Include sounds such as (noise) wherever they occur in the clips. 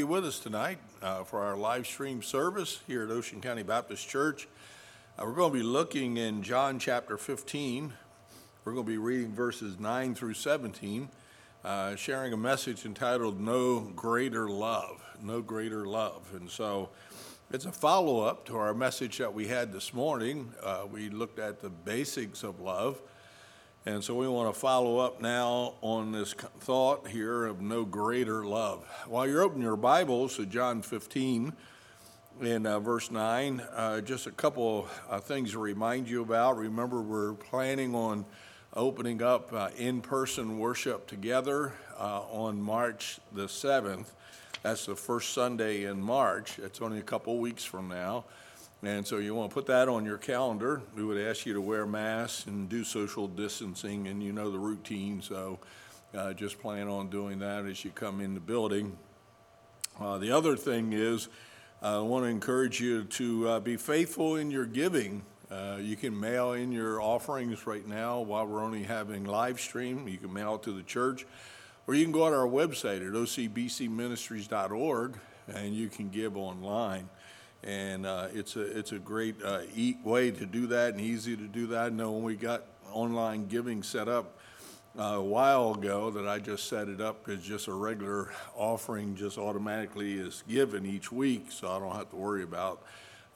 Be with us tonight uh, for our live stream service here at Ocean County Baptist Church. Uh, we're going to be looking in John chapter 15. We're going to be reading verses 9 through 17, uh, sharing a message entitled No Greater Love. No Greater Love. And so it's a follow up to our message that we had this morning. Uh, we looked at the basics of love. And so we want to follow up now on this thought here of no greater love. While you're opening your Bibles to John 15 in uh, verse 9, uh, just a couple uh, things to remind you about. Remember, we're planning on opening up uh, in person worship together uh, on March the 7th. That's the first Sunday in March. It's only a couple weeks from now. And so you want to put that on your calendar. We would ask you to wear masks and do social distancing, and you know the routine. So uh, just plan on doing that as you come in the building. Uh, the other thing is, uh, I want to encourage you to uh, be faithful in your giving. Uh, you can mail in your offerings right now while we're only having live stream. You can mail it to the church, or you can go to our website at ocbcministries.org and you can give online and uh, it's a it's a great uh, way to do that and easy to do that. I know when we got online giving set up uh, a while ago that I just set it up as just a regular offering, just automatically is given each week, so I don't have to worry about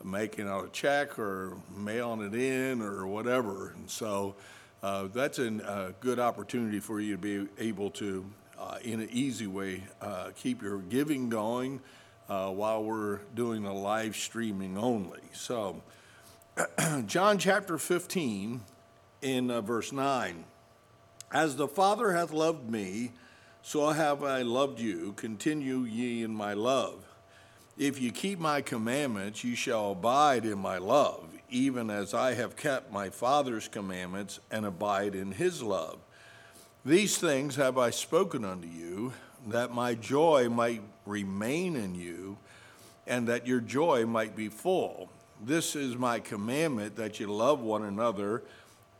making out a check or mailing it in or whatever. And so uh, that's a uh, good opportunity for you to be able to, uh, in an easy way, keep your giving going uh, while we're doing the live streaming only. So, (clears throat) John chapter 15, in uh, verse 9 As the Father hath loved me, so have I loved you. Continue ye in my love. If ye keep my commandments, ye shall abide in my love, even as I have kept my Father's commandments and abide in his love. These things have I spoken unto you, that my joy might remain in you, and that your joy might be full. This is my commandment that you love one another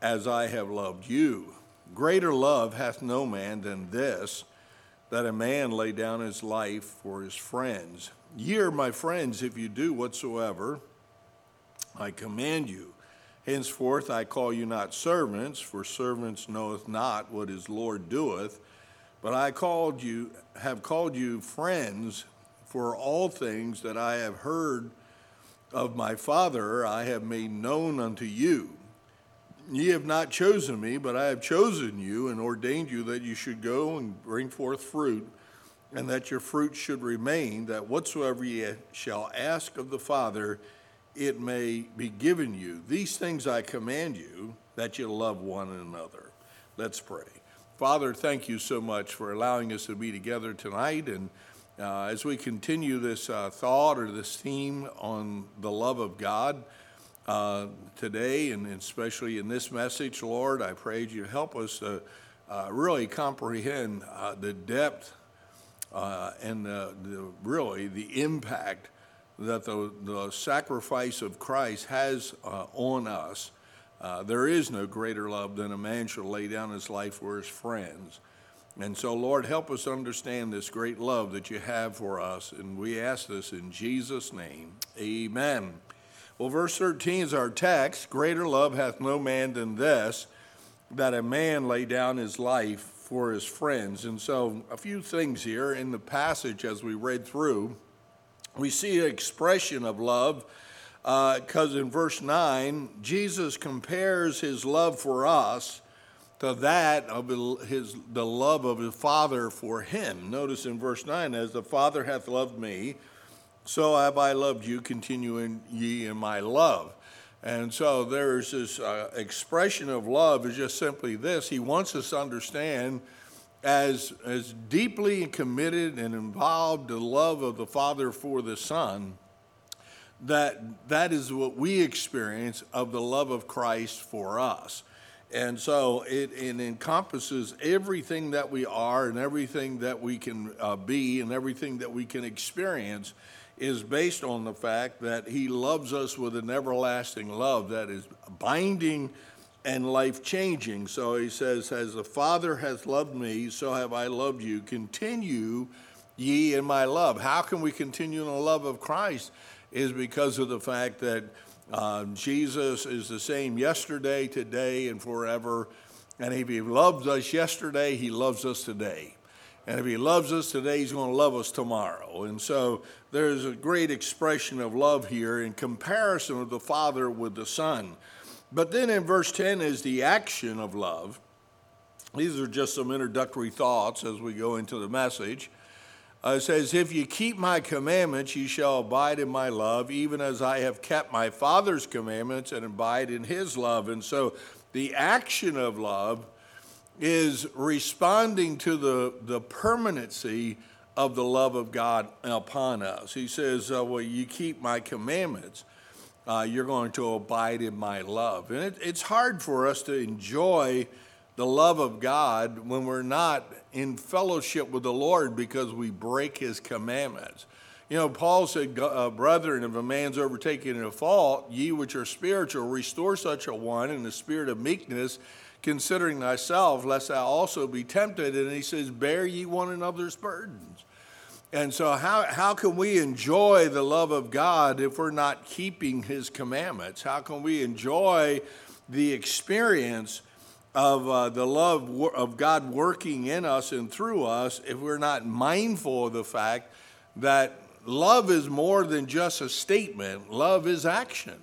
as I have loved you. Greater love hath no man than this, that a man lay down his life for his friends. Ye are my friends if you do whatsoever I command you. Henceforth I call you not servants, for servants knoweth not what his Lord doeth but I called you, have called you friends, for all things that I have heard of my Father I have made known unto you. Ye have not chosen me, but I have chosen you and ordained you that you should go and bring forth fruit, and that your fruit should remain, that whatsoever ye shall ask of the Father, it may be given you. These things I command you, that you love one another. Let's pray. Father, thank you so much for allowing us to be together tonight. And uh, as we continue this uh, thought or this theme on the love of God uh, today, and especially in this message, Lord, I pray you help us to uh, really comprehend uh, the depth uh, and the, the, really the impact that the, the sacrifice of Christ has on us. Uh, there is no greater love than a man shall lay down his life for his friends. And so, Lord, help us understand this great love that you have for us. And we ask this in Jesus' name. Amen. Well, verse 13 is our text Greater love hath no man than this, that a man lay down his life for his friends. And so, a few things here in the passage as we read through. We see an expression of love because uh, in verse 9, Jesus compares his love for us to that of his, the love of his Father for him. Notice in verse 9, as the Father hath loved me, so have I loved you, continuing ye in my love. And so there's this uh, expression of love is just simply this. He wants us to understand as, as deeply committed and involved the love of the Father for the Son that that is what we experience of the love of Christ for us. And so it, it encompasses everything that we are and everything that we can uh, be and everything that we can experience is based on the fact that He loves us with an everlasting love that is binding and life changing. So He says, As the Father has loved me, so have I loved you. Continue ye in my love. How can we continue in the love of Christ? Is because of the fact that uh, Jesus is the same yesterday, today, and forever. And if he loved us yesterday, he loves us today. And if he loves us today, he's going to love us tomorrow. And so there's a great expression of love here in comparison of the Father with the Son. But then in verse 10 is the action of love. These are just some introductory thoughts as we go into the message. Uh, it says, If you keep my commandments, you shall abide in my love, even as I have kept my Father's commandments and abide in his love. And so the action of love is responding to the, the permanency of the love of God upon us. He says, uh, Well, you keep my commandments, uh, you're going to abide in my love. And it, it's hard for us to enjoy the love of God when we're not in fellowship with the Lord because we break his commandments. You know, Paul said, uh, Brethren, if a man's overtaken in a fault, ye which are spiritual, restore such a one in the spirit of meekness, considering thyself, lest thou also be tempted. And he says, Bear ye one another's burdens. And so, how, how can we enjoy the love of God if we're not keeping his commandments? How can we enjoy the experience of uh, the love of God working in us and through us if we're not mindful of the fact that love is more than just a statement, love is action.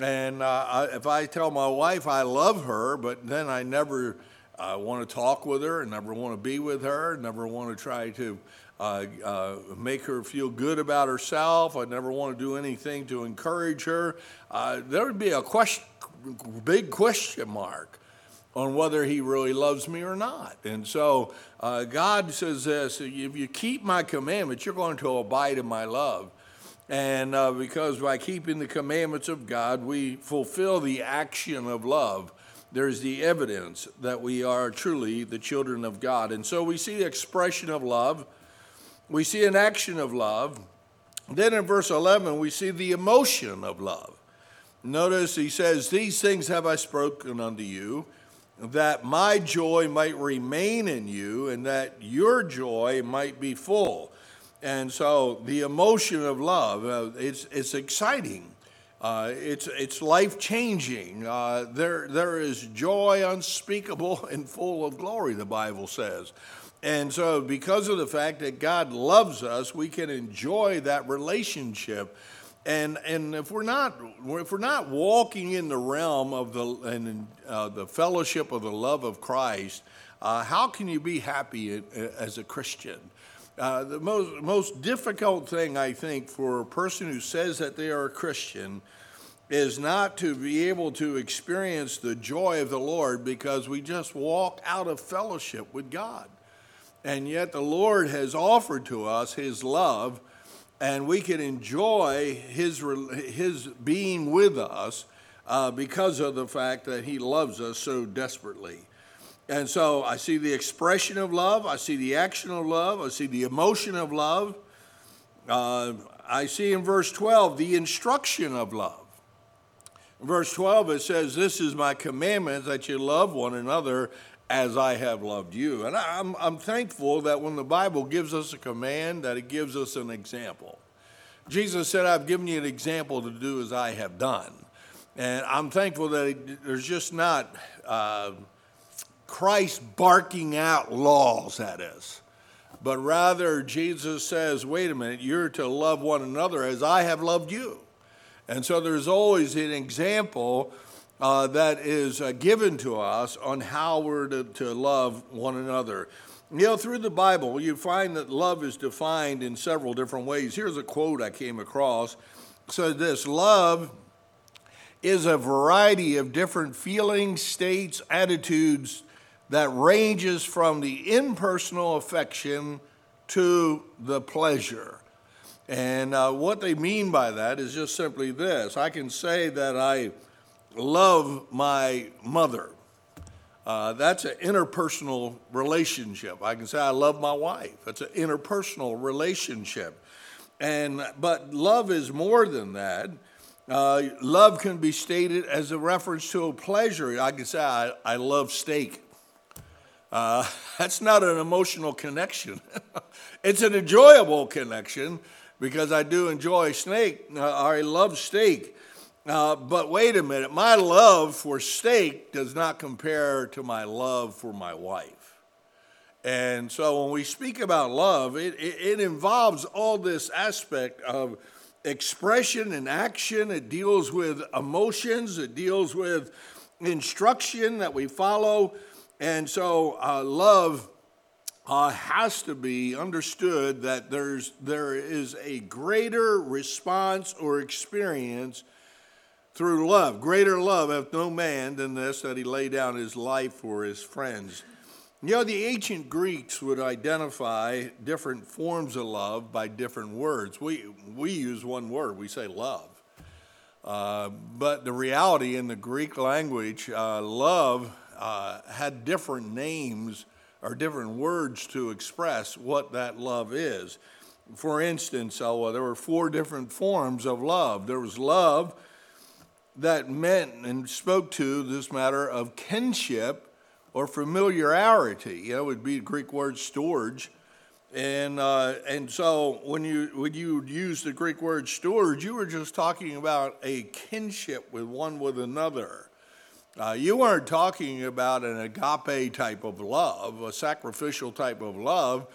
And uh, if I tell my wife I love her, but then I never uh, want to talk with her, never want to be with her, never want to try to uh, uh, make her feel good about herself, I never want to do anything to encourage her, uh, there would be a question, big question mark on whether he really loves me or not. And so uh, God says this if you keep my commandments, you're going to abide in my love. And uh, because by keeping the commandments of God, we fulfill the action of love. There's the evidence that we are truly the children of God. And so we see the expression of love, we see an action of love. Then in verse 11, we see the emotion of love. Notice he says, These things have I spoken unto you that my joy might remain in you and that your joy might be full. And so the emotion of love, uh, it's, it's exciting. Uh, it's it's life changing. Uh, there there is joy unspeakable (laughs) and full of glory. The Bible says, and so because of the fact that God loves us, we can enjoy that relationship and and if we're not if we're not walking in the realm of the and uh, the fellowship of the love of Christ, uh, how can you be happy as a Christian? Uh, the most most difficult thing I think for a person who says that they are a Christian is not to be able to experience the joy of the Lord because we just walk out of fellowship with God, and yet the Lord has offered to us His love and we can enjoy his, his being with us uh, because of the fact that he loves us so desperately. And so I see the expression of love, I see the action of love, I see the emotion of love. Uh, I see in verse 12 the instruction of love. In verse 12 it says, This is my commandment that you love one another as I have loved you. And I'm, I'm thankful that when the Bible gives us a command, that it gives us an example. Jesus said, I've given you an example to do as I have done. And I'm thankful that it, there's just not uh, Christ barking out laws at us, but rather Jesus says, wait a minute, you're to love one another as I have loved you. And so there's always an example uh, that is uh, given to us on how we're to, to love one another. You know, through the Bible, you find that love is defined in several different ways. Here's a quote I came across. It this Love is a variety of different feelings, states, attitudes that ranges from the impersonal affection to the pleasure. And uh, what they mean by that is just simply this I can say that I love my mother. Uh, that's an interpersonal relationship. I can say I love my wife. That's an interpersonal relationship. And but love is more than that. Uh, love can be stated as a reference to a pleasure. I can say I, I love steak. Uh, (laughs) that's not an emotional connection. (laughs) It's an enjoyable connection because I do enjoy steak. Uh, I love steak. Uh, but wait a minute, my love for steak does not compare to my love for my wife. And so when we speak about love, it, it, it involves all this aspect of expression and action. It deals with emotions, it deals with instruction that we follow. And so uh, love uh, has to be understood that there's, there is a greater response or experience through love. Greater love hath no man than this, that he lay down his life for his friends. You know, the ancient Greeks would identify different forms of love by different words. We, we use one word, we say love. Uh, but the reality in the Greek language, uh, love uh, had different names or different words to express what that love is. For instance, uh, there were four different forms of love. There was love that meant and spoke to this matter of kinship or familiarity. You know, it would be the Greek word storge. And, uh, and so when you, when you use the Greek word storge, you were just talking about a kinship with one with another. Uh, you weren't talking about an agape type of love, a sacrificial type of love.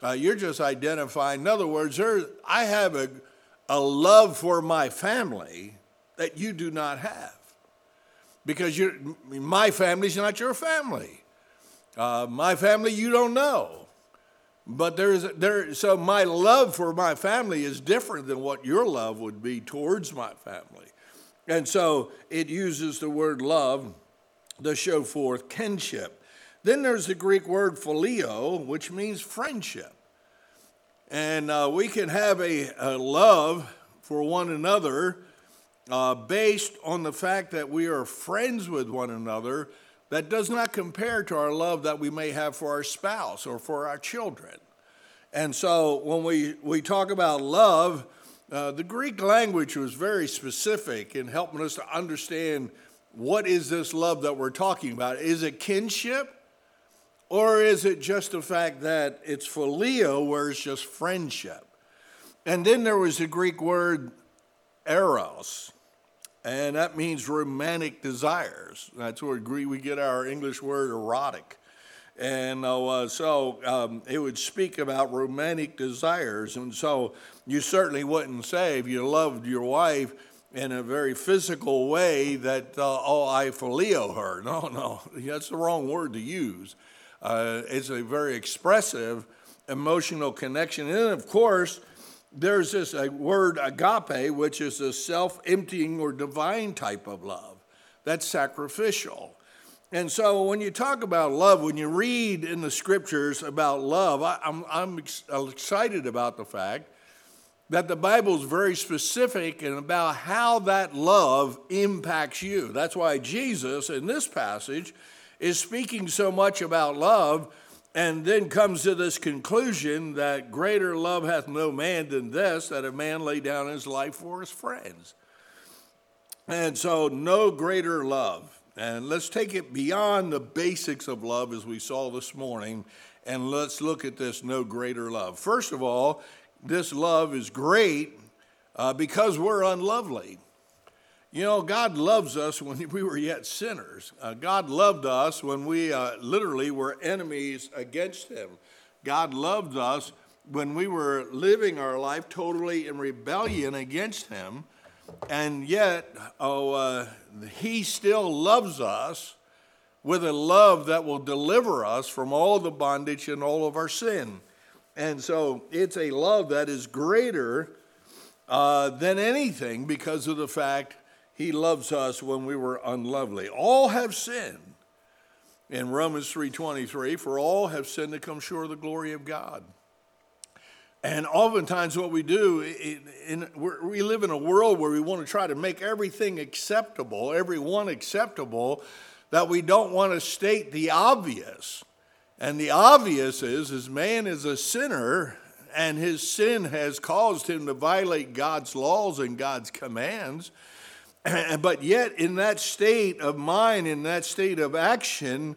Uh, you're just identifying, in other words, there, I have a, a love for my family that you do not have because my family's not your family. Uh, my family you don't know. But there's there so my love for my family is different than what your love would be towards my family. And so it uses the word love to show forth kinship. Then there's the Greek word phileo, which means friendship. And uh, we can have a, a love for one another uh, based on the fact that we are friends with one another that does not compare to our love that we may have for our spouse or for our children. And so when we, we talk about love, uh, the Greek language was very specific in helping us to understand what is this love that we're talking about. Is it kinship? Or is it just the fact that it's phileo, where it's just friendship? And then there was the Greek word eros, and that means romantic desires. That's where we get our English word erotic. And uh, so um, it would speak about romantic desires. And so you certainly wouldn't say if you loved your wife in a very physical way that, uh, oh, I phileo her. (laughs) No, no, that's the wrong word to use. Uh, it's a very expressive emotional connection. And then, of course, there's this word agape, which is a self emptying or divine type of love. That's sacrificial. And so when you talk about love, when you read in the scriptures about love, I, am I'm, I'm excited about the fact that the Bible is very specific and about how that love impacts you. That's why Jesus in this passage is speaking so much about love and then comes to this conclusion that greater love hath no man than this, that a man lay down his life for his friends. And so, no greater love. And let's take it beyond the basics of love as we saw this morning, and let's look at this no greater love. First of all, this love is great uh, because we're unlovely. You know, God loves us when (laughs) we were yet sinners. Uh, God loved us when we uh, literally were enemies against Him. God loved us when we were living our life totally in rebellion against Him. And yet, oh, uh, He still loves us with a love that will deliver us from all the bondage and all of our sin. And so it's a love that is greater uh, than anything because of the fact he loves us when we were unlovely. All have sinned. In Romans 3:23, for all have sinned to come short of the glory of God. And oftentimes, what we do, in, we live in a world where we want to try to make everything acceptable, everyone acceptable, that we don't want to state the obvious. And the obvious is, is man is a sinner, and his sin has caused him to violate God's laws and God's commands. (clears throat) but yet, in that state of mind, in that state of action,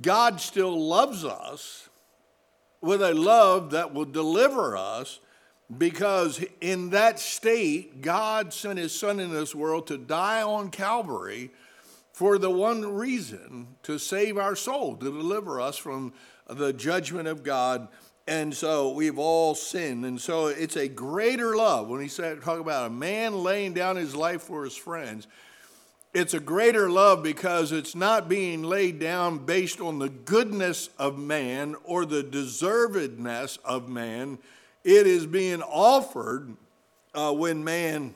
God still loves us with a love that will deliver us because in that state, God sent his son in this world to die on Calvary for the one reason to save our soul, to deliver us from the judgment of God. And so we've all sinned. And so it's a greater love. When he said, talk about a man laying down his life for his friends, it's a greater love because it's not being laid down based on the goodness of man or the deservedness of man. It is being offered uh, when man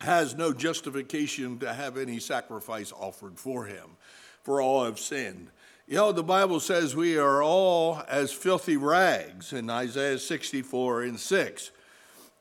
has no justification to have any sacrifice offered for him, for all have sinned. You know, the Bible says we are all as filthy rags in Isaiah 64 and 6.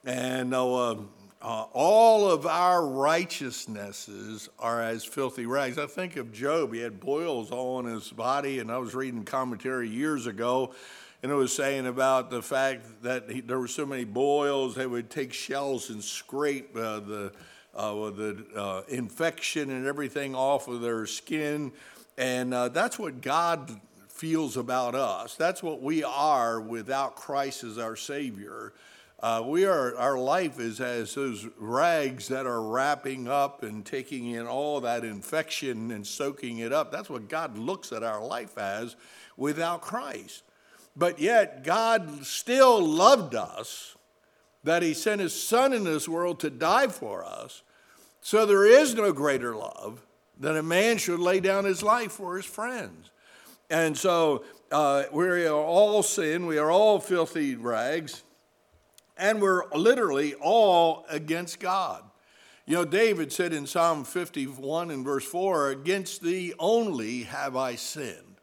And uh, uh, all of our righteousnesses are as filthy rags. I think of Job, he had boils all on his body, and I was reading commentary years ago, and it was saying about the fact that he, there were so many boils, they would take shells and scrape uh, the, uh, the uh, infection and everything off of their skin. And uh, that's what God feels about us. That's what we are without Christ as our Savior. Uh, we are, our life is as those rags that are wrapping up and taking in all that infection and soaking it up. That's what God looks at our life as without Christ. But yet, God still loved us, that He sent His Son in this world to die for us. So there is no greater love than a man should lay down his life for his friends. And so uh, we are all sin, we are all filthy rags and we're literally all against God. You know, David said in Psalm 51 and verse 4, Against thee only have I sinned.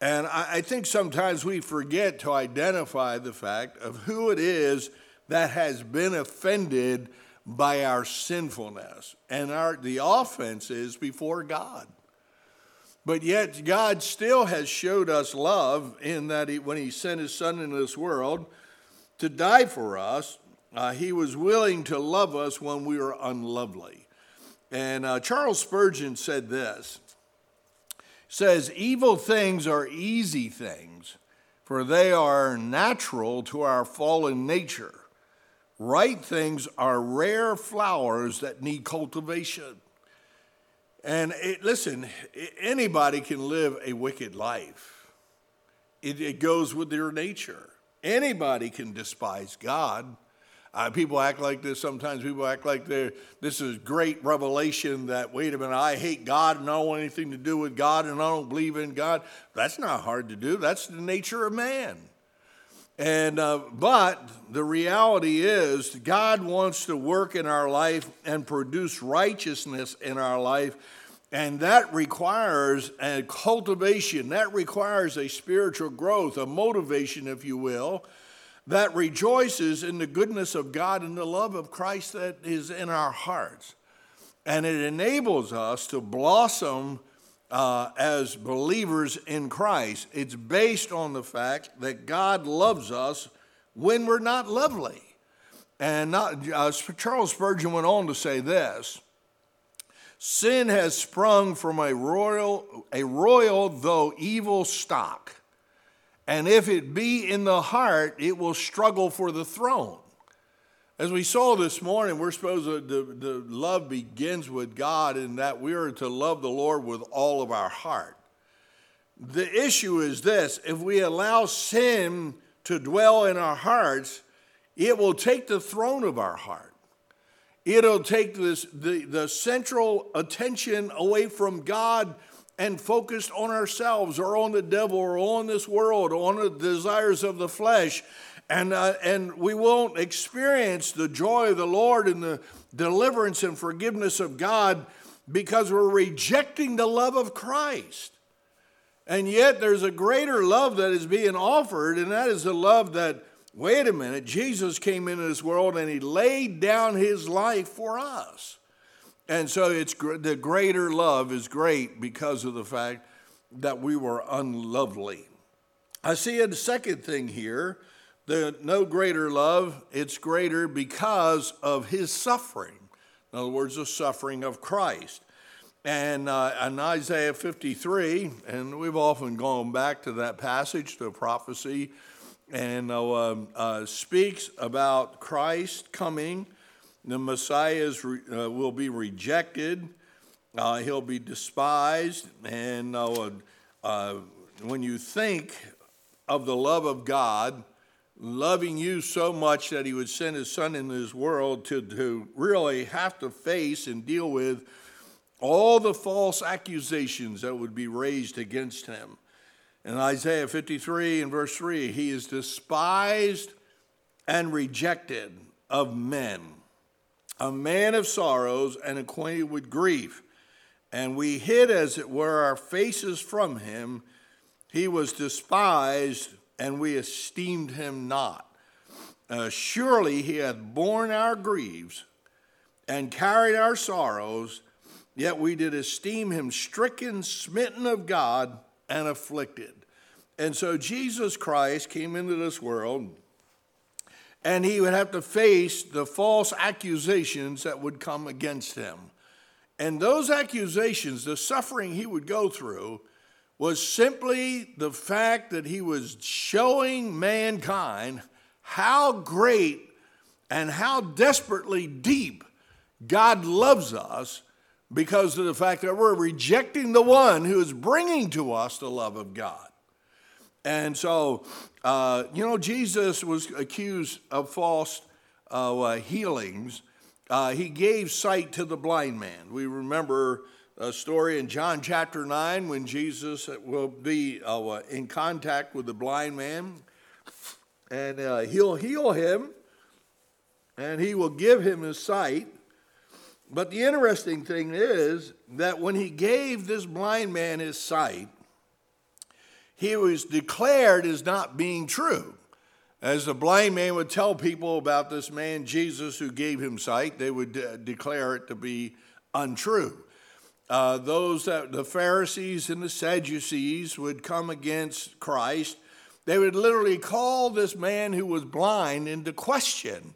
And I think sometimes we forget to identify the fact of who it is that has been offended by our sinfulness. And our, the offense is before God. But yet, God still has showed us love in that he, when He sent His Son into this world, to die for us. Uh, he was willing to love us when we were unlovely. And uh, Charles Spurgeon said this says, Evil things are easy things, for they are natural to our fallen nature. Right things are rare flowers that need cultivation. And it, listen, anybody can live a wicked life, it, it goes with their nature. Anybody can despise God. Uh, people act like this. Sometimes people act like they're, this is great revelation that, wait a minute, I hate God and I don't want anything to do with God and I don't believe in God. That's not hard to do. That's the nature of man. And, uh, but the reality is, God wants to work in our life and produce righteousness in our life and that requires a cultivation, that requires a spiritual growth, a motivation, if you will, that rejoices in the goodness of God and the love of Christ that is in our hearts. And it enables us to blossom uh, as believers in Christ. It's based on the fact that God loves us when we're not lovely. And not, uh, Charles Spurgeon went on to say this Sin has sprung from a royal, a royal though evil stock. And if it be in the heart, it will struggle for the throne. As we saw this morning, we're supposed to, the, the love begins with God, in that we are to love the Lord with all of our heart. The issue is this if we allow sin to dwell in our hearts, it will take the throne of our heart. It'll take this, the, the central attention away from God and focused on ourselves or on the devil or on this world or on the desires of the flesh. And, uh, and we won't experience the joy of the Lord and the deliverance and forgiveness of God because we're rejecting the love of Christ. And yet, there's a greater love that is being offered, and that is the love that wait a minute, Jesus came into this world and he laid down his life for us. And so it's the greater love is great because of the fact that we were unlovely. I see a second thing here. The no greater love, it's greater because of his suffering. In other words, the suffering of Christ. And uh, in Isaiah 53, and we've often gone back to that passage, the prophecy and uh, uh, speaks about Christ coming. The Messiah re- uh, will be rejected, uh, he'll be despised. And uh, when you think of the love of God, loving you so much that he would send his son into this world to, to really have to face and deal with all the false accusations that would be raised against him. In Isaiah 53 and verse 3, he is despised and rejected of men, a man of sorrows and acquainted with grief. And we hid, as it were, our faces from him. He was despised, and we esteemed him not. Uh, surely he hath borne our griefs and carried our sorrows, yet we did esteem him stricken, smitten of God and afflicted. And so Jesus Christ came into this world and he would have to face the false accusations that would come against him. And those accusations, the suffering he would go through, was simply the fact that he was showing mankind how great and how desperately deep God loves us because of the fact that we're rejecting the one who is bringing to us the love of God. And so, uh, you know, Jesus was accused of false uh, healings. Uh, he gave sight to the blind man. We remember a story in John chapter 9 when Jesus will be uh, in contact with the blind man and uh, he'll heal him and he will give him his sight. But the interesting thing is that when he gave this blind man his sight, he was declared as not being true. As the blind man would tell people about this man, Jesus, who gave him sight, they would de- declare it to be untrue. Uh, those that the Pharisees and the Sadducees would come against Christ, they would literally call this man who was blind into question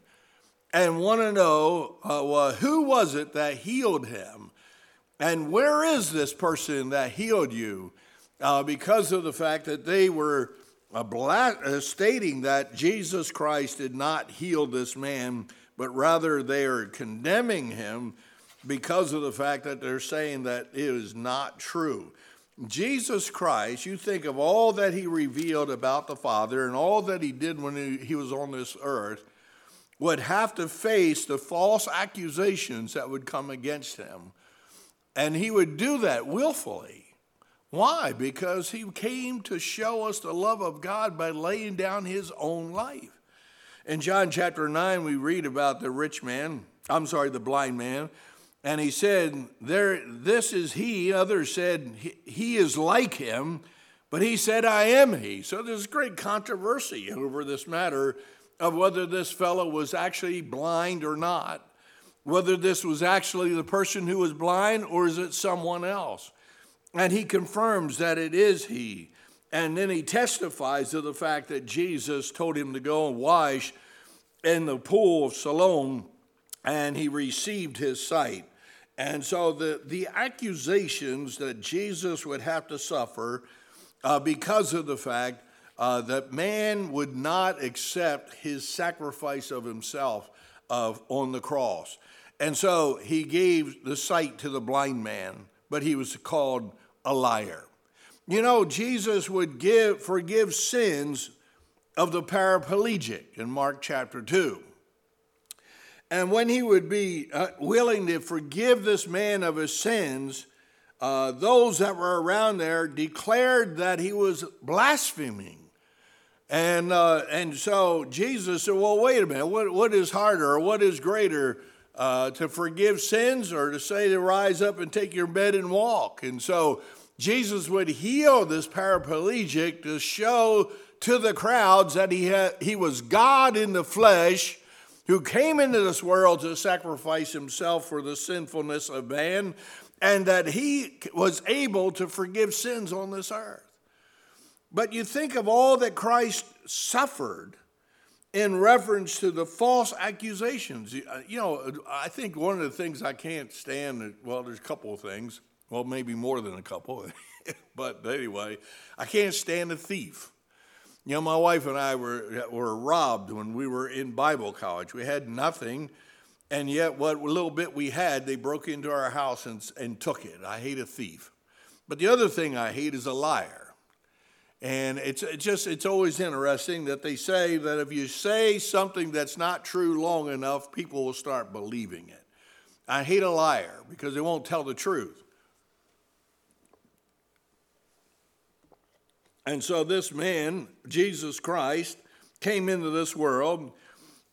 and want to know uh, well, who was it that healed him? And where is this person that healed you? Uh, because of the fact that they were uh, bla- uh, stating that Jesus Christ did not heal this man, but rather they are condemning him because of the fact that they're saying that it is not true. Jesus Christ, you think of all that he revealed about the Father and all that he did when he, was on this earth would have to face the false accusations that would come against him. And he would do that willfully. Why? Because he came to show us the love of God by laying down his own life. In John chapter 9, we read about the rich man, I'm sorry, the blind man, and he said, there, This is he. Others said, He is like him, but he said, I am he. So there's great controversy over this matter of whether this fellow was actually blind or not, whether this was actually the person who was blind or is it someone else. And he confirms that it is he. And then he testifies to the fact that Jesus told him to go and wash in the pool of Siloam, and he received his sight. And so the, the accusations that Jesus would have to suffer uh, because of the fact uh, that man would not accept his sacrifice of himself of, on the cross. And so he gave the sight to the blind man, but he was called a liar. You know, Jesus would give, forgive sins of the paraplegic in Mark chapter 2. And when he would be uh, willing to forgive this man of his sins, uh, those that were around there declared that he was blaspheming. And, uh, and so Jesus said, Well, wait a minute, what, what is harder or what is greater, uh, to forgive sins or to say to rise up and take your bed and walk? And so Jesus would heal this paraplegic to show to the crowds that he, had, he was God in the flesh who came into this world to sacrifice himself for the sinfulness of man, and that he was able to forgive sins on this earth. But you think of all that Christ suffered in reference to the false accusations. You uh, know, I think one of the things I can't stand, uh, well, there's a couple of things, well, maybe more than a couple, (laughs) but anyway, I can't stand a thief. You know, my wife and I were, were robbed when we were in Bible college. We had nothing, and yet what little bit we had, they broke into our house and, and took it. I hate a thief. But the other thing I hate is a liar. And it's, it's just, it's always interesting that they say that if you say something that's not true long enough, people will start believing it. I hate a liar because they won't tell the truth. And so this man, Jesus Christ, came into this world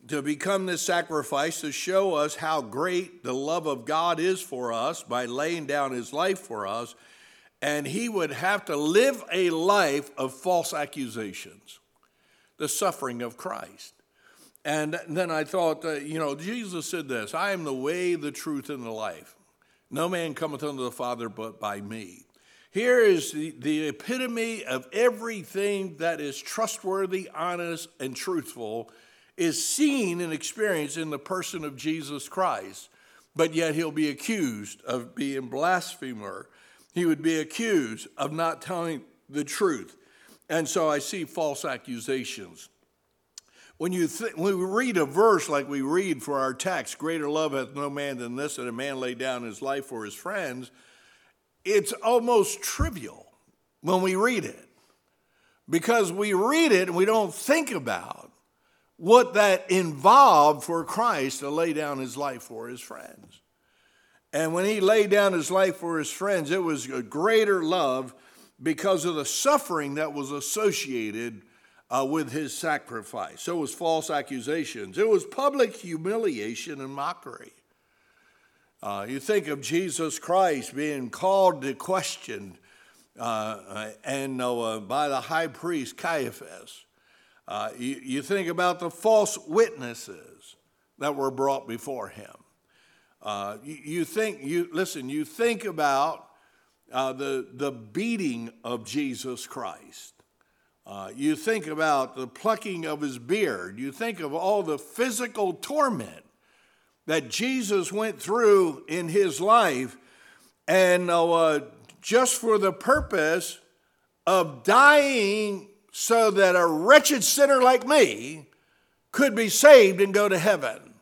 to become this sacrifice to show us how great the love of God is for us by laying down his life for us. And he would have to live a life of false accusations, the suffering of Christ. And then I thought, uh, you know, Jesus said this I am the way, the truth, and the life. No man cometh unto the Father but by me. Here is the, the epitome of everything that is trustworthy, honest, and truthful is seen and experienced in the person of Jesus Christ. But yet he'll be accused of being blasphemer. He would be accused of not telling the truth. And so I see false accusations. When, you th- when we read a verse like we read for our text, greater love hath no man than this, that a man lay down his life for his friends, it's almost trivial when we read it because we read it and we don't think about what that involved for Christ to lay down his life for his friends. And when he laid down his life for his friends, it was a greater love because of the suffering that was associated uh, with his sacrifice. So it was false accusations, it was public humiliation and mockery. Uh, you think of Jesus Christ being called to question uh, and uh, by the high priest Caiaphas. Uh, you, you, think about the false witnesses that were brought before him. Uh, you, you, think you listen. You think about uh, the the beating of Jesus Christ. you think about the plucking of his beard. You think of all the physical torment that Jesus went through in his life, and uh, just for the purpose of dying so that a wretched sinner like me could be saved and go to heaven.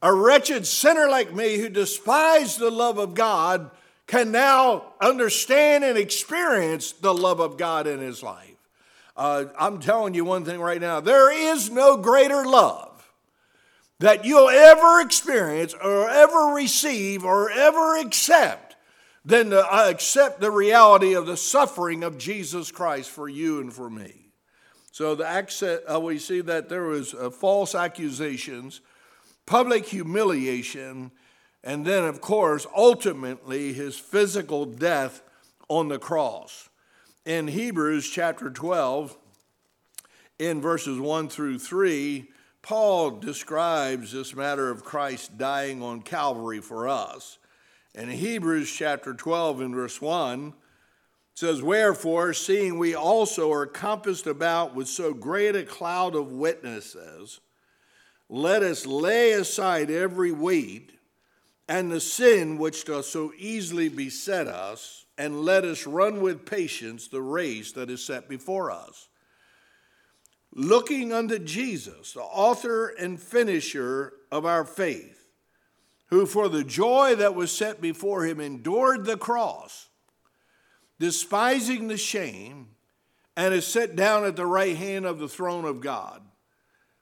A wretched sinner like me who despised the love of God can now understand and experience the love of God in his life. Uh, I'm telling you one thing right now there is no greater love that you'll ever experience or ever receive or ever accept than to uh, accept the reality of the suffering of Jesus Christ for you and for me. So the accent, uh, we see that there was uh, false accusations, public humiliation, and then, of course, ultimately his physical death on the cross. In Hebrews chapter 12, in verses 1 through 3, Paul describes this matter of Christ dying on Calvary for us. In Hebrews chapter 12 and verse 1, says, Wherefore, seeing we also are compassed about with so great a cloud of witnesses, let us lay aside every weight and the sin which does so easily beset us, and let us run with patience the race that is set before us looking unto Jesus, the author and finisher of our faith, who for the joy that was set before him endured the cross, despising the shame, and is set down at the right hand of the throne of God.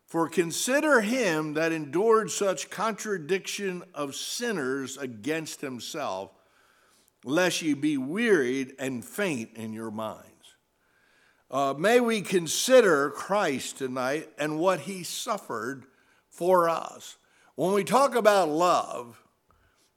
For consider him that endured such contradiction of sinners against himself, lest ye be wearied and faint in your mind. Uh, may we consider Christ tonight and what he suffered for us. When we talk about love,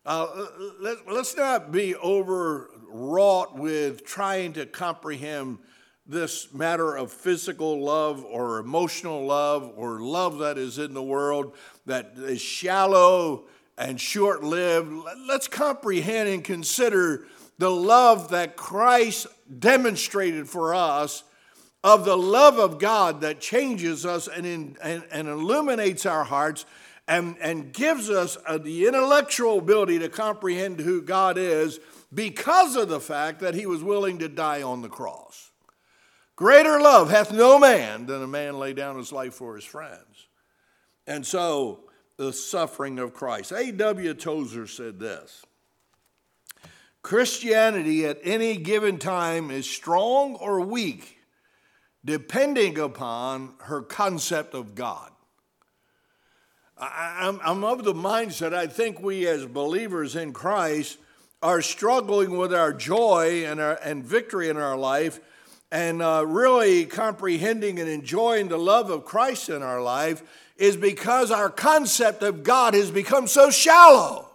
uh, let, us not be overwrought with trying to comprehend this matter of physical love or emotional love or love that is in the world that is shallow and short lived. Let's comprehend and consider the love that Christ demonstrated for us of the love of God that changes us and, in, and, and illuminates our hearts and, and gives us uh, the intellectual ability to comprehend who God is because of the fact that he was willing to die on the cross. Greater love hath no man than a man lay down his life for his friends. And so, the suffering of Christ. A.W. Tozer said this Christianity at any given time is strong or weak, depending upon her concept of God. I'm, I'm of the mindset I think we as believers in Christ are struggling with our joy and, our, and victory in our life and uh, really comprehending and enjoying the love of Christ in our life is because our concept of God has become so shallow.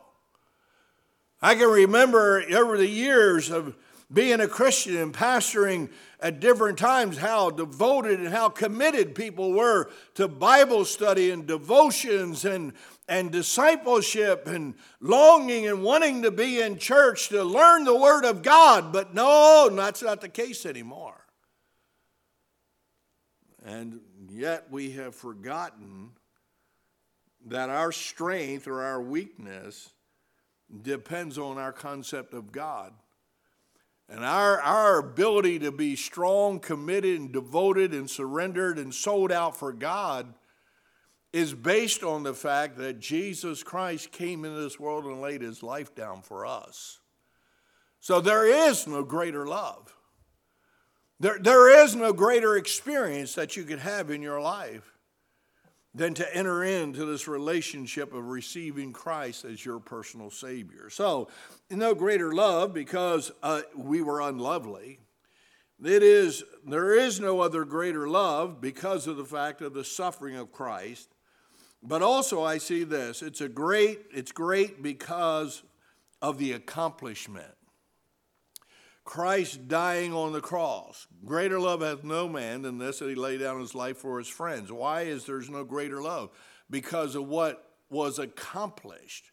I can remember over the years of being a Christian and pastoring at different times how devoted and how committed people were to Bible study and devotions and, and discipleship and longing and wanting to be in church to learn the Word of God. But no, that's not the case anymore. And yet we have forgotten that our strength or our weakness depends on our concept of God. And our, our ability to be strong, committed, and devoted, and surrendered, and sold out for God is based on the fact that Jesus Christ came into this world and laid his life down for us. So there is no greater love. There, there is no greater experience that you could have in your life than to enter into this relationship of receiving Christ as your personal Savior. So, no greater love because uh, we were unlovely. It is, there is no other greater love because of the fact of the suffering of Christ. But also, I see this it's a great, it's great because of the accomplishment. Christ dying on the cross. Greater love hath no man than this that he laid down his life for his friends. Why is there's no greater love? Because of what was accomplished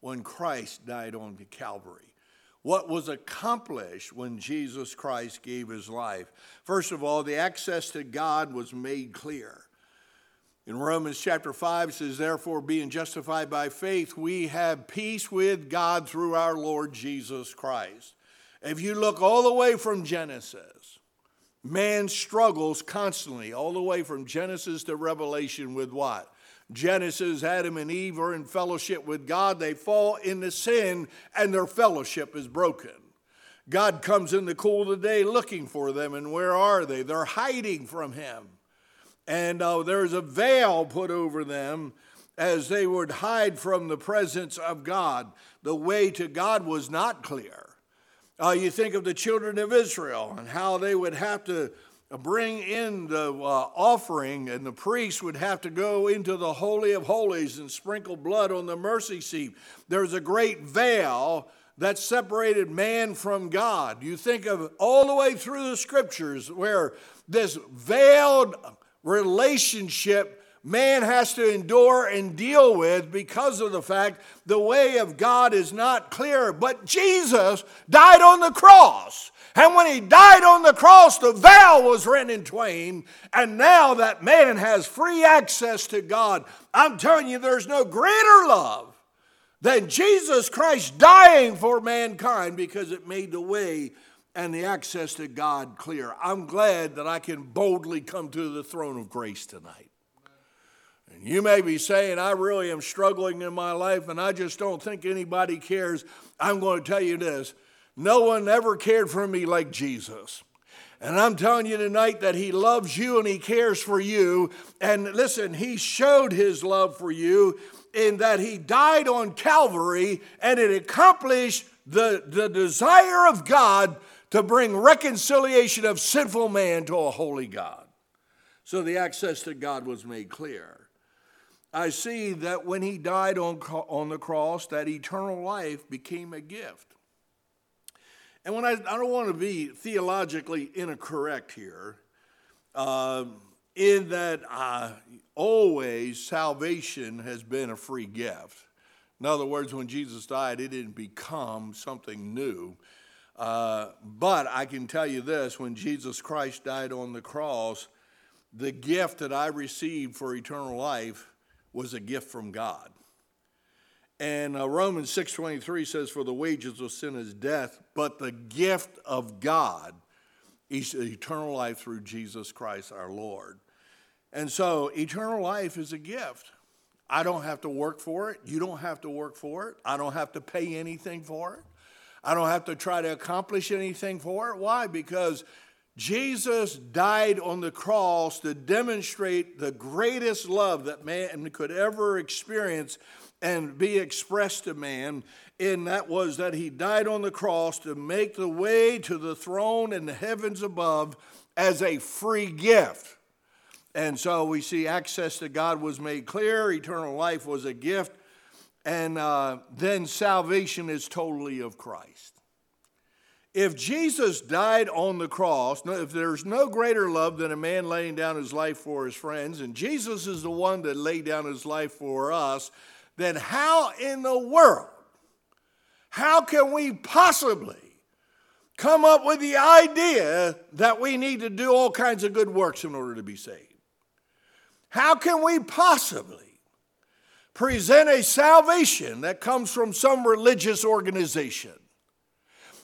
when Christ died on Calvary. What was accomplished when Jesus Christ gave his life? First of all, the access to God was made clear. In Romans chapter 5, it says, Therefore, being justified by faith, we have peace with God through our Lord Jesus Christ. If you look all the way from Genesis, man struggles constantly, all the way from Genesis to Revelation with what? Genesis, Adam and Eve are in fellowship with God. They fall into sin and their fellowship is broken. God comes in the cool of the day looking for them, and where are they? They're hiding from Him. And uh, there's a veil put over them as they would hide from the presence of God. The way to God was not clear. Uh, you think of the children of Israel and how they would have to bring in the uh, offering, and the priest would have to go into the Holy of Holies and sprinkle blood on the mercy seat. There's a great veil that separated man from God. You think of all the way through the scriptures where this veiled relationship man has to endure and deal with because of the fact the way of God is not clear. But Jesus died on the cross. And when he died on the cross, the veil was rent in twain. And now that man has free access to God. I'm telling you, there's no greater love than Jesus Christ dying for mankind because it made the way and the access to God clear. I'm glad that I can boldly come to the throne of grace tonight. And you may be saying, I really am struggling in my life and I just don't think anybody cares. I'm going to tell you this no one ever cared for me like Jesus. And I'm telling you tonight that He loves you and He cares for you. And listen, He showed His love for you in that He died on Calvary and it accomplished the, the desire of God to bring reconciliation of sinful man to a holy God. So the access to God was made clear. I see that when he died on, on the cross, that eternal life became a gift. And when I, I don't want to be theologically incorrect here, uh, in that uh, always salvation has been a free gift. In other words, when Jesus died, it didn't become something new. Uh, but I can tell you this when Jesus Christ died on the cross, the gift that I received for eternal life was a gift from God. And uh, Romans 6:23 says for the wages of sin is death, but the gift of God is eternal life through Jesus Christ our Lord. And so, eternal life is a gift. I don't have to work for it. You don't have to work for it. I don't have to pay anything for it. I don't have to try to accomplish anything for it. Why? Because Jesus died on the cross to demonstrate the greatest love that man could ever experience and be expressed to man. And that was that he died on the cross to make the way to the throne in the heavens above as a free gift. And so we see access to God was made clear, eternal life was a gift, and uh, then salvation is totally of Christ. If Jesus died on the cross, if there's no greater love than a man laying down his life for his friends, and Jesus is the one that laid down his life for us, then how in the world, how can we possibly come up with the idea that we need to do all kinds of good works in order to be saved? How can we possibly present a salvation that comes from some religious organization?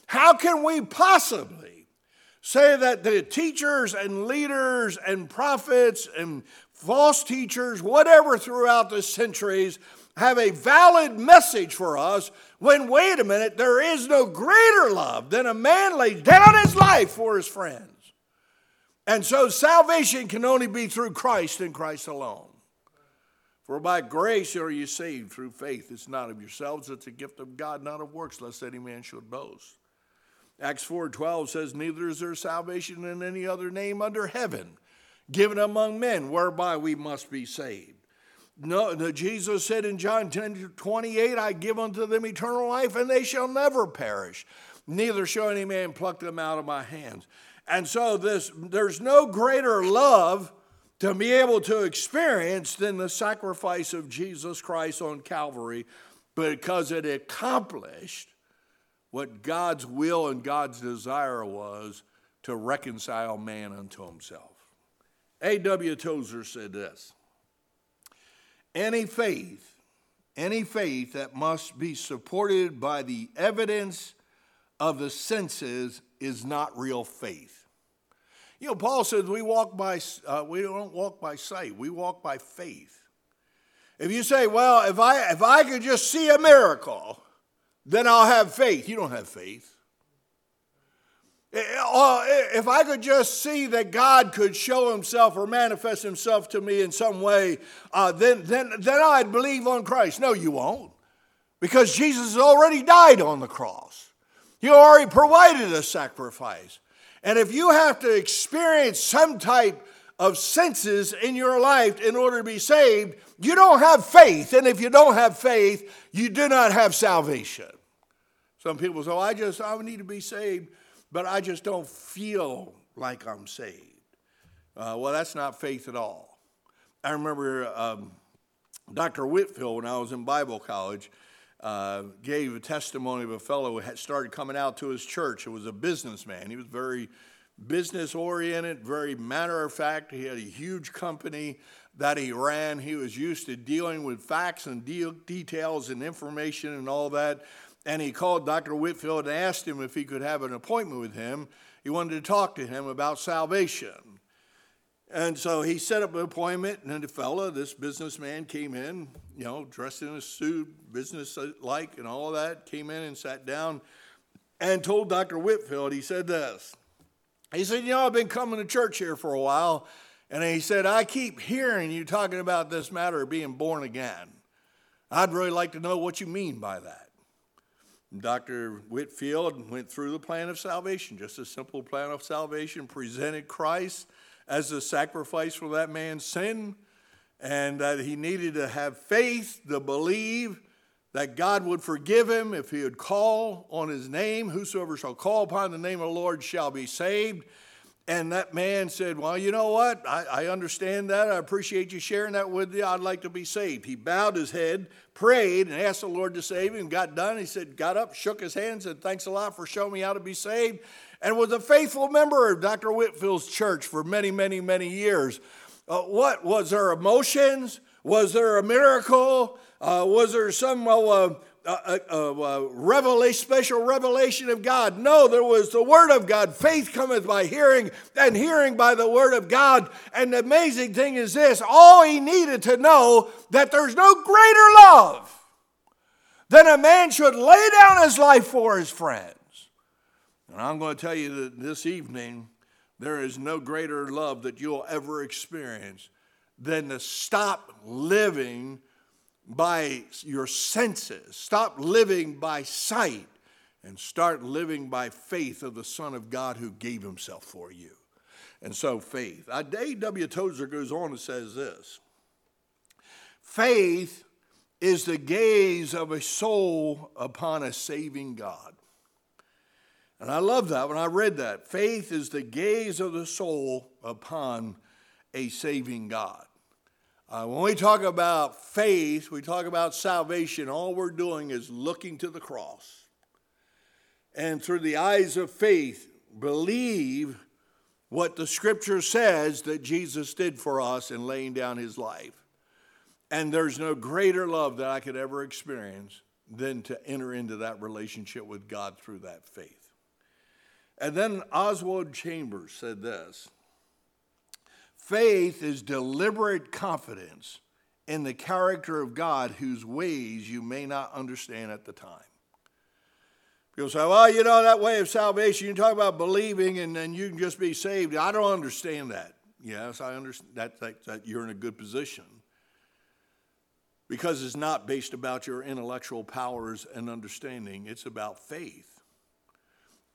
How can we possibly say that the teachers and leaders and prophets and false teachers, whatever throughout the centuries, have a valid message for us when, wait a minute, there is no greater love than a man lays down his life for his friends? And so salvation can only be through Christ and Christ alone. For by grace are you saved through faith. It's not of yourselves, it's a gift of God, not of works, lest any man should boast. Acts 4:12 says, Neither is there salvation in any other name under heaven, given among men, whereby we must be saved. No, no, Jesus said in John 10 28, I give unto them eternal life, and they shall never perish, neither shall any man pluck them out of my hands. And so this, there's no greater love to be able to experience than the sacrifice of Jesus Christ on Calvary because it accomplished what God's will and God's desire was to reconcile man unto himself. A.W. Tozer said this Any faith, any faith that must be supported by the evidence of the senses is not real faith. You know, Paul says we walk by, uh, we don't walk by sight, we walk by faith. If you say, well, if I, if I could just see a miracle, then I'll have faith. You don't have faith. Eh, eh, uh, if I could just see that God could show himself or manifest himself to me in some way, uh, then, then, then I'd believe on Christ. No, you won't. Because Jesus has already died on the cross. He already provided a sacrifice. And if you have to experience some type of senses in your life in order to be saved, you don't have faith. And if you don't have faith, you do not have salvation. Some people say, oh, I just, I need to be saved, but I just don't feel like I'm saved. Uh, well, that's not faith at all. I remember um, Dr. Whitfield, when I was in Bible college, uh, gave a testimony of a fellow who had started coming out to his church. It was a businessman. He was very business oriented, very matter of fact. He had a huge company that he ran. He was used to dealing with facts and deal, details and information and all that. And he called Dr. Whitfield and asked him if he could have an appointment with him. He wanted to talk to him about salvation. And so he set up an appointment, and the fellow, this businessman, came in, you know, dressed in a suit, business like, and all that, came in and sat down and told Dr. Whitfield, he said this. He said, You know, I've been coming to church here for a while, and he said, I keep hearing you talking about this matter of being born again. I'd really like to know what you mean by that. Dr. Whitfield went through the plan of salvation, just a simple plan of salvation, presented Christ as a sacrifice for that man's sin, and that he needed to have faith to believe that God would forgive him if he would call on his name. Whosoever shall call upon the name of the Lord shall be saved. And that man said, Well, you know what? I, I, understand that. I appreciate you sharing that with me. I'd like to be saved. He bowed his head, prayed, and asked the Lord to save him. Got done. He said, got up, shook his hand, said, Thanks a lot for showing me how to be saved and was a faithful member of Dr. Whitfield's church for many, many, many years. Uh, what was there emotions? Was there a miracle? Uh, was there some uh, a, a, a revelation, special revelation of God. No, there was the Word of God. Faith cometh by hearing, and hearing by the Word of God. And the amazing thing is this all he needed to know that there's no greater love than a man should lay down his life for his friends. And I'm going to tell you that this evening, there is no greater love that you'll ever experience than to stop living by your senses, stop living by sight, and start living by faith of the Son of God who gave himself for you. And so, faith. Uh, A.W. Tozer goes on and says this Faith is the gaze of a soul upon a saving God. And I love that when I read that. Faith is the gaze of the soul upon a saving God. Uh, when we talk about faith, we talk about salvation, all we're doing is looking to the cross. And through the eyes of faith, believe what the scripture says that Jesus did for us in laying down his life. And there's no greater love that I could ever experience than to enter into that relationship with God through that faith. And then Oswald Chambers said this Faith is deliberate confidence in the character of God whose ways you may not understand at the time. People say, well, you know, that way of salvation, you talk about believing and then you can just be saved. I don't understand that. Yes, I understand that, that, that you're in a good position because it's not based about your intellectual powers and understanding, it's about faith.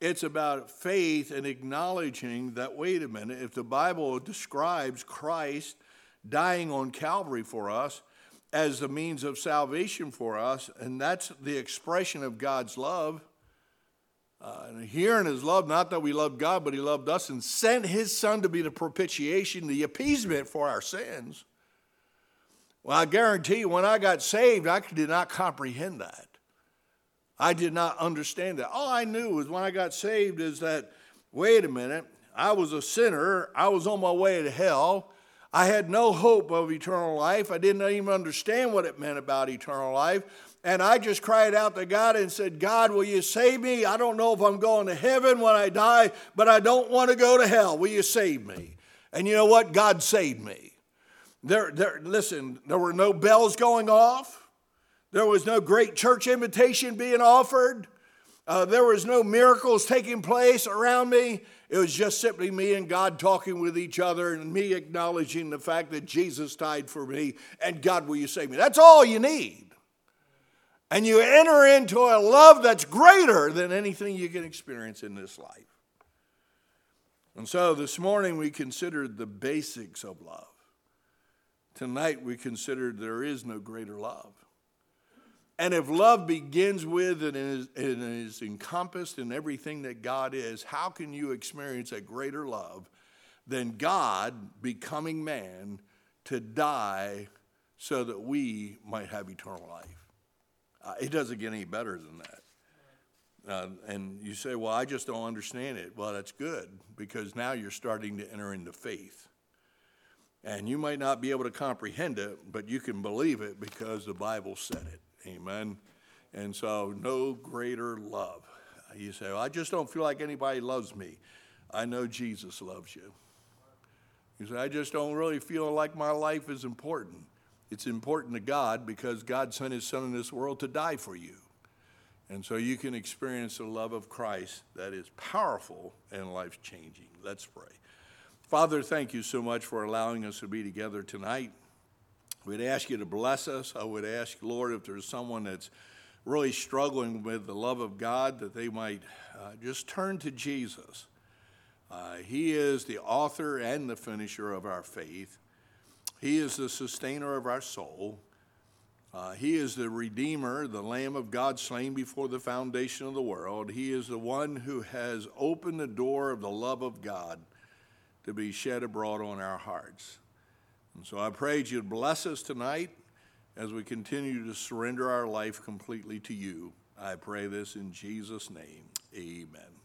It's about faith and acknowledging that, wait a minute, if the Bible describes Christ dying on Calvary for us as the means of salvation for us, and that's the expression of God's love. Uh, and herein his love, not that we loved God, but he loved us and sent his son to be the propitiation, the appeasement for our sins. Well, I guarantee you, when I got saved, I did not comprehend that. I did not understand that. All I knew was when I got saved is that, wait a minute, I was a sinner. I was on my way to hell. I had no hope of eternal life. I didn't even understand what it meant about eternal life. And I just cried out to God and said, God, will you save me? I don't know if I'm going to heaven when I die, but I don't want to go to hell. Will you save me? And you know what? God saved me. There, there, listen, there were no bells going off. There was no great church invitation being offered. Uh, there was no miracles taking place around me. It was just simply me and God talking with each other and me acknowledging the fact that Jesus died for me and God, will you save me? That's all you need. And you enter into a love that's greater than anything you can experience in this life. And so this morning we considered the basics of love. Tonight we considered there is no greater love. And if love begins with and is, and is encompassed in everything that God is, how can you experience a greater love than God becoming man to die so that we might have eternal life? Uh, it doesn't get any better than that. Uh, and you say, well, I just don't understand it. Well, that's good because now you're starting to enter into faith. And you might not be able to comprehend it, but you can believe it because the Bible said it. Amen. And so, no greater love. You say, well, I just don't feel like anybody loves me. I know Jesus loves you. You say, I just don't really feel like my life is important. It's important to God because God sent his son in this world to die for you. And so you can experience the love of Christ that is powerful and life changing. Let's pray. Father, thank you so much for allowing us to be together tonight. We'd ask you to bless us. I would ask, Lord, if there's someone that's really struggling with the love of God, that they might uh, just turn to Jesus. Uh, he is the author and the finisher of our faith. He is the sustainer of our soul. Uh, he is the Redeemer, the Lamb of God slain before the foundation of the world. He is the one who has opened the door of the love of God to be shed abroad on our hearts. And so I pray you'd bless us tonight as we continue to surrender our life completely to you. I pray this in Jesus' name. Amen.